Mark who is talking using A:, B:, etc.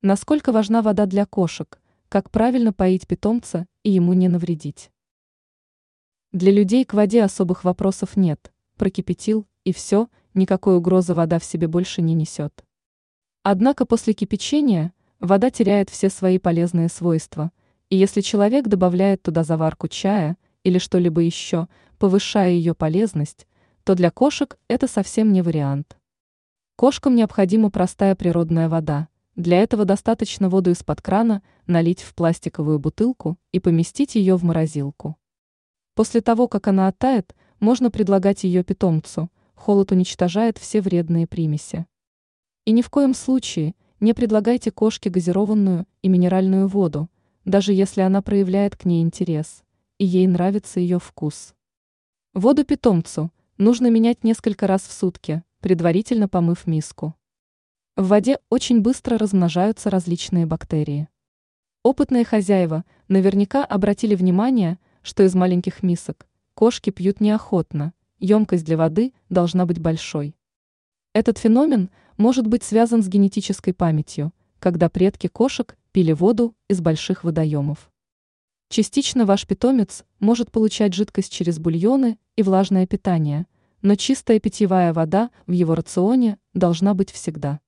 A: Насколько важна вода для кошек, как правильно поить питомца и ему не навредить. Для людей к воде особых вопросов нет, прокипятил и все, никакой угрозы вода в себе больше не несет. Однако после кипячения вода теряет все свои полезные свойства, и если человек добавляет туда заварку чая или что-либо еще, повышая ее полезность, то для кошек это совсем не вариант. Кошкам необходима простая природная вода. Для этого достаточно воду из-под крана налить в пластиковую бутылку и поместить ее в морозилку. После того, как она оттает, можно предлагать ее питомцу. Холод уничтожает все вредные примеси. И ни в коем случае не предлагайте кошке газированную и минеральную воду, даже если она проявляет к ней интерес, и ей нравится ее вкус. Воду питомцу нужно менять несколько раз в сутки, предварительно помыв миску. В воде очень быстро размножаются различные бактерии. Опытные хозяева наверняка обратили внимание, что из маленьких мисок кошки пьют неохотно, емкость для воды должна быть большой. Этот феномен может быть связан с генетической памятью, когда предки кошек пили воду из больших водоемов. Частично ваш питомец может получать жидкость через бульоны и влажное питание, но чистая питьевая вода в его рационе должна быть всегда.